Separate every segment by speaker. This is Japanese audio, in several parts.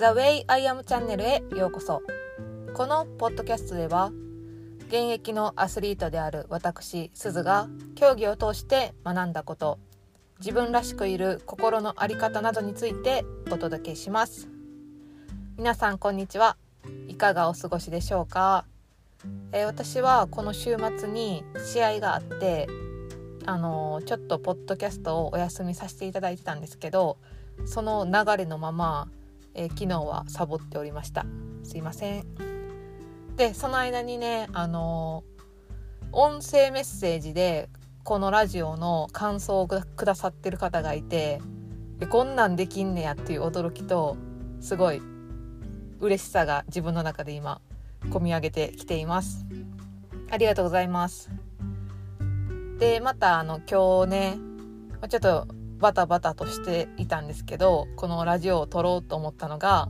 Speaker 1: The Way I Am チャンネルへようこそ。このポッドキャストでは現役のアスリートである私すずが競技を通して学んだこと自分らしくいる心の在り方などについてお届けします。皆さんこんにちは。いかがお過ごしでしょうか、えー、私はこの週末に試合があってあのー、ちょっとポッドキャストをお休みさせていただいてたんですけどその流れのまま、えー、昨日はサボっておりました。すいません。でその間にねあの音声メッセージでこのラジオの感想をくださってる方がいてこんなんできんねやっていう驚きとすごい嬉しさが自分の中で今込み上げてきています。ありがとうございます。でまたあの今日ねちょっとバタバタとしていたんですけどこのラジオを撮ろうと思ったのが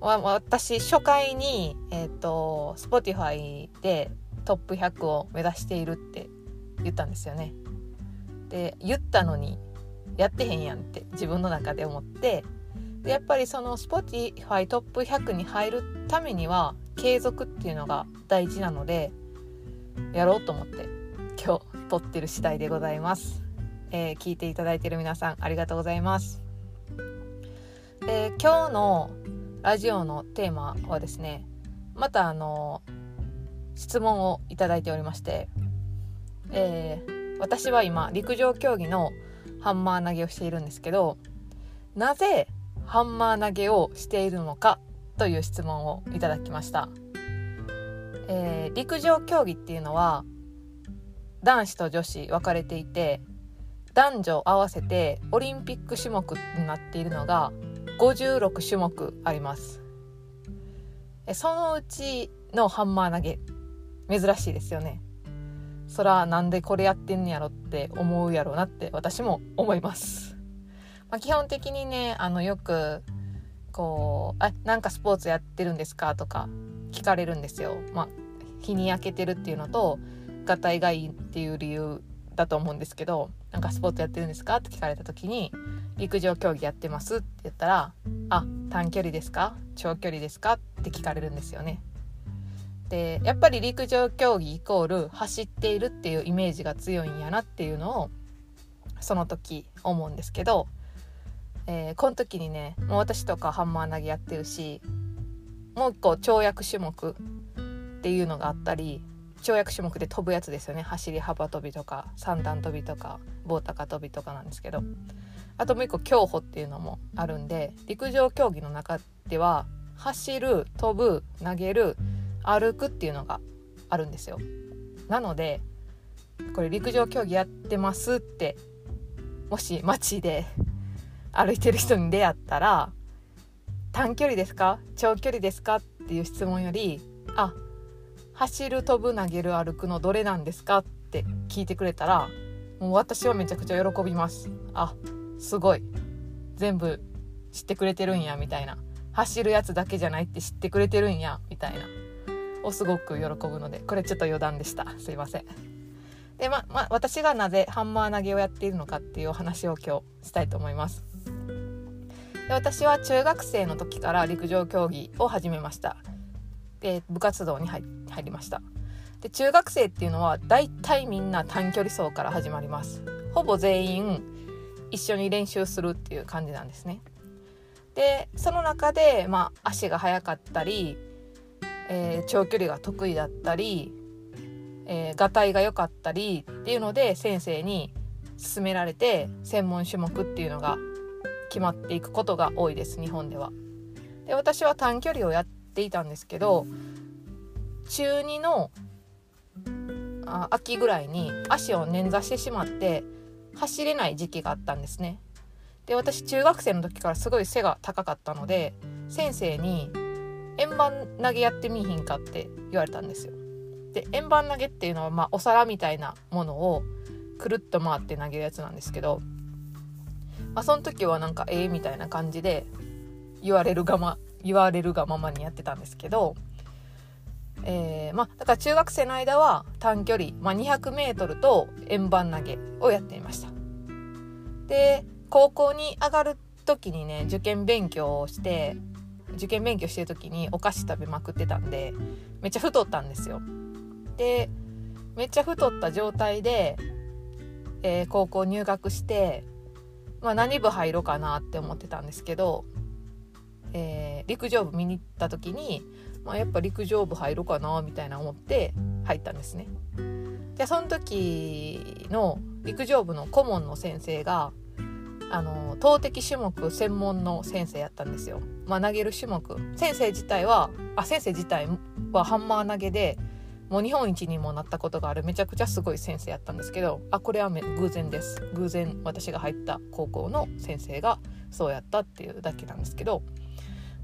Speaker 1: 私初回に、えーと、と Spotify でトップ100を目指しているって言ったんですよね。で言ったのにやってへんやんって自分の中で思ってでやっぱりその Spotify トップ100に入るためには継続っていうのが大事なのでやろうと思って今日撮ってる次第でございます。えー、聞いていただいている皆さんありがとうございます。で今日のラジオのテーマはですねまたあの質問をいただいておりまして、えー、私は今陸上競技のハンマー投げをしているんですけどなぜハンマー投げをしているのかという質問をいただきました、えー、陸上競技っていうのは男子と女子分かれていて男女合わせてオリンピック種目になっているのが56種目ありますそのうちのハンマー投げ珍しいですよねそらなんでこれやってんやろって思うやろうなって私も思います、まあ、基本的にねあのよくこう「あなんかスポーツやってるんですか?」とか聞かれるんですよ。まあ、日に焼けてるっていうのとがたいがいいっていう理由だと思うんですけどなんかスポーツやってるんですか？って聞かれた時に陸上競技やってますって言ったらあ短距離ですか？長距離ですか？って聞かれるんですよね。でやっぱり陸上競技イコール走っているっていうイメージが強いんやなっていうのをその時思うんですけど、えー、この時にねもう私とかハンマー投げやってるしもう一個跳躍種目っていうのがあったり跳躍種目で飛ぶやつですよね。走り幅跳びとか三段跳びとか棒高跳びとかなんですけど。あともう一個競歩っていうのもあるんで陸上競技の中では走る飛ぶ投げる歩くっていうのがあるんですよ。なのでこれ陸上競技やってますってもし街で歩いてる人に出会ったら短距離ですか？長距離ですか？っていう質問よりあ走る飛ぶ投げる歩くのどれなんですかって聞いてくれたらもう私はめちゃくちゃ喜びます。あすごい。全部知ってくれてるんやみたいな。走るやつだけじゃないって知ってくれてるんやみたいな。をすごく喜ぶのでこれちょっと余談でした。すいません。でまま私がなぜハンマー投げをやっているのかっていうお話を今日したいと思います。で私は中学生の時から陸上競技を始めました。で部活動に入りました。で中学生っていうのは大体みんな短距離走から始まります。ほぼ全員一緒に練習するっていう感じなんですね。でその中で、まあ、足が速かったり、えー、長距離が得意だったり、えー、がたいが良かったりっていうので先生に勧められて専門種目っていうのが決まっていくことが多いです日本では。で私は短距離をやっっていたんですけど中2のあ秋ぐらいに足を捻挫してしまって走れない時期があったんですね。で私中学生の時からすごい背が高かったので先生に円盤投げやってみひんかって言われたんですよ。で円盤投げっていうのはまあお皿みたいなものをくるっと回って投げるやつなんですけど、まあ、その時はなんかええみたいな感じで言われるがま言われるがままにやってたんですけど、えー、まあだから中学生の間は短距離、まあ、200m と円盤投げをやっていましたで高校に上がる時にね受験勉強をして受験勉強してる時にお菓子食べまくってたんでめっちゃ太ったんですよ。でめっちゃ太った状態で、えー、高校入学して、まあ、何部入ろうかなって思ってたんですけど、えー、陸上部見に行った時に、まあ、やっぱ陸上部入ろうかなみたいな思って入ったんですね。でその時の陸上部の顧問の先生があの投擲種目専門の先生やったんですよ。まあ、投げる種目先生自体はあ先生自体はハンマー投げでもう日本一にもなったことがあるめちゃくちゃすごい先生やったんですけどあこれは偶然です偶然私が入った高校の先生がそうやったっていうだけなんですけど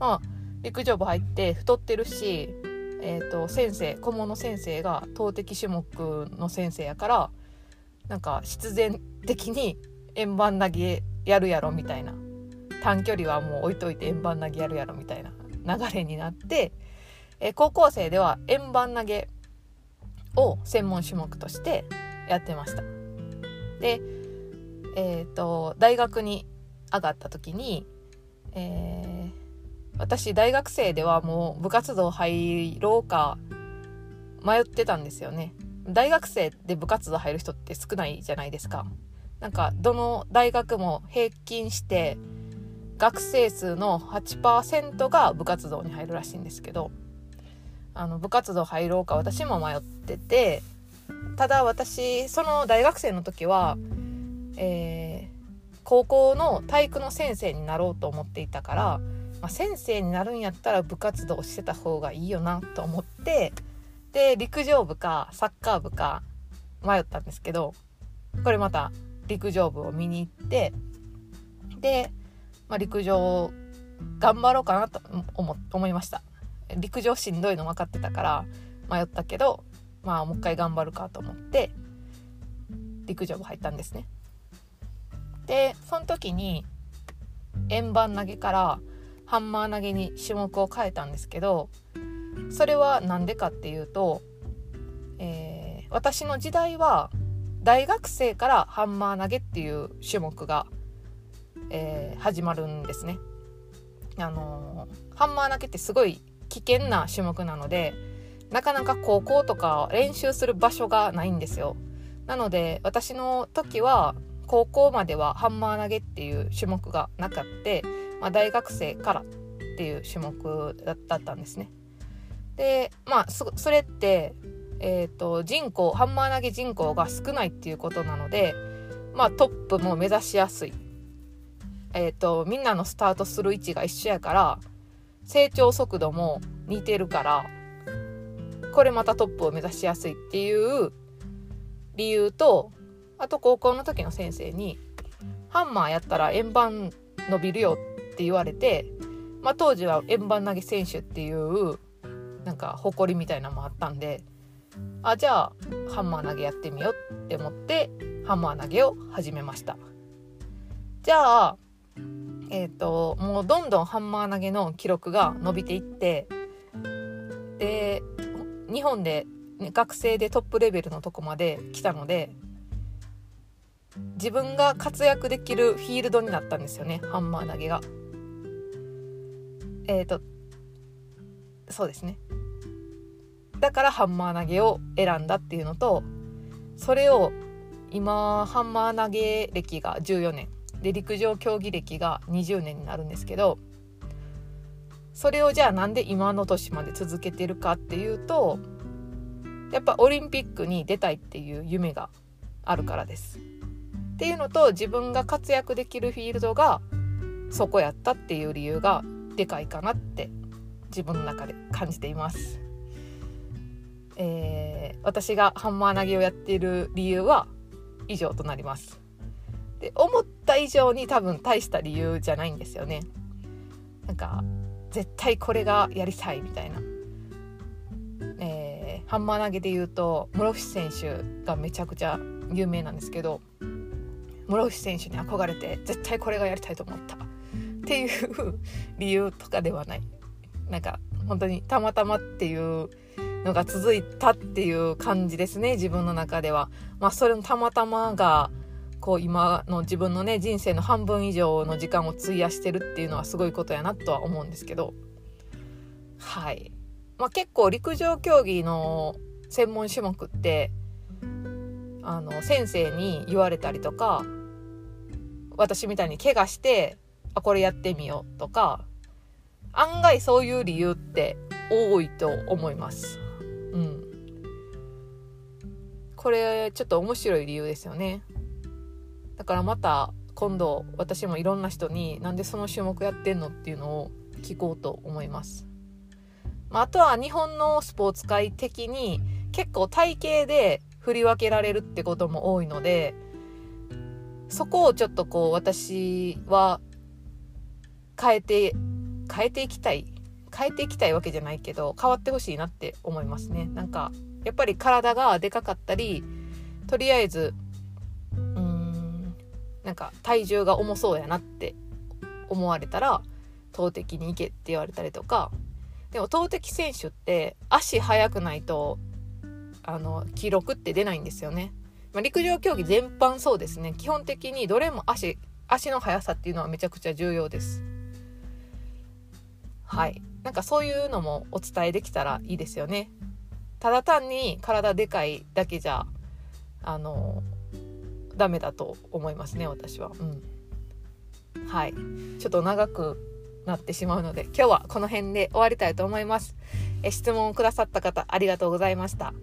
Speaker 1: まあ陸上部入って太ってるし、えーと、先生顧問の先生が投擲種目の先生やからなんか必然的に円盤投げやるやろみたいな短距離はもう置いといて円盤投げやるやろみたいな流れになって、えー、高校生では円盤投げを専門種目としてやってました。で、えーと、大学に上がった時に、えー、私大学生ではもう部活動入ろうか迷ってたんですよね。大学生で部活動入る人って少ないじゃないですか。なんかどの大学も平均して学生数の8%が部活動に入るらしいんですけどあの部活動入ろうか私も迷っててただ私その大学生の時は、えー、高校の体育の先生になろうと思っていたから、まあ、先生になるんやったら部活動してた方がいいよなと思ってで陸上部かサッカー部か迷ったんですけどこれまた陸上部を見に行ってで、まあ、陸上頑張ろうかなと思いました陸上しんどいの分かってたから迷ったけどまあもう一回頑張るかと思って陸上部入ったんですね。でその時に円盤投げからハンマー投げに種目を変えたんですけどそれは何でかっていうと、えー、私の時代は大学生からハンマー投げっていう種目が、えー、始まるんですね。あのー、ハンマー投げってすごい危険な種目なのでなかなか高校とか練習する場所がないんですよなので私の時は高校まではハンマー投げっていう種目がなかって、まあ、大学生からっていう種目だったんですね。でまあそれって、えーと、人口ハンマー投げ人口が少ないっていうことなので、まあ、トップも目指しやすい、えーとみんなのスタートする位置が一緒やから成長速度も似てるからこれまたトップを目指しやすいっていう理由とあと高校の時の先生にハンマーやったら円盤伸びるよって言われて、まあ、当時は円盤投げ選手っていうなんか誇りみたいなのもあったんであじゃあハンマー投げやってみようって思ってハンマー投げを始めました。じゃあえっ、ー、ともうどんどんハンマー投げの記録が伸びていってで日本で、学生でトップレベルのとこまで来たので自分が活躍できるフィールドになったんですよねハンマー投げが。えっ、ー、とそうですね。だからハンマー投げを選んだっていうのとそれを今ハンマー投げ歴が14年で陸上競技歴が20年になるんですけどそれをじゃあなんで今の年まで続けてるかっていうとやっぱオリンピックに出たいっていう夢があるからです。っていうのと自分が活躍できるフィールドがそこやったっていう理由がでかいかなって自分の中で感じています。えー、私がハンマー投げをやっている理由は以上となります。で思った以上に多分大した理由じゃないんですよね。なんか絶対これがやりたいみたいな。えー、ハンマー投げで言うと室伏選手がめちゃくちゃ有名なんですけど室伏選手に憧れて絶対これがやりたいと思った。っていう理由とかではない。なんか本当にたまたまっていうのが続いたっていう感じですね。自分の中では。まあそれのたまたまがこう今の自分のね人生の半分以上の時間を費やしてるっていうのはすごいことやなとは思うんですけど。はい。まあ、結構陸上競技の専門種目ってあの先生に言われたりとか私みたいに怪我してあこれやってみようとか案外そういう理由って多いと思います。うん。これちょっと面白い理由ですよね。だからまた今度私もいろんな人になんでその種目やってんのっていうのを聞こうと思います。まあ、あとは日本のスポーツ界的に結構体型で振り分けられるってことも多いのでそこをちょっとこう私は変えて変えていきたい変えていきたいわけじゃないけど変わってほしいなって思いますね。なんかやっぱり体がでかかったりとりあえずうーんなんか体重が重そうやなって思われたら投擲に行けって言われたりとか。でも投擲選手って足速くないとあの記録って出ないんですよね、まあ、陸上競技全般そうですね。基本的にどれも足足の速さっていうのはめちゃくちゃ重要です。はい。なんかそういうのもお伝えできたらいいですよね。ただ単に体でかいだけじゃあのダメだと思いますね私は。うん。はい。ちょっと長くなってしまうので今日はこの辺で終わりたいと思います。え質問をくださった方ありがとうございました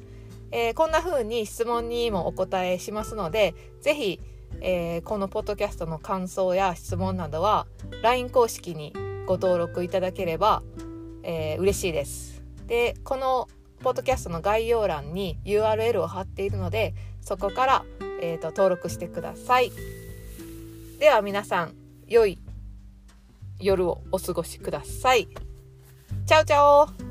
Speaker 1: えー、こんな風に質問にもお答えしますので是非、えー、このポッドキャストの感想や質問などは LINE 公式にご登録いただければ、えー、嬉しいです。でこのポッドキャストの概要欄に URL を貼っているのでそこから、えーと、登録してください。では皆さん良い夜をお過ごしください。チャオチャオ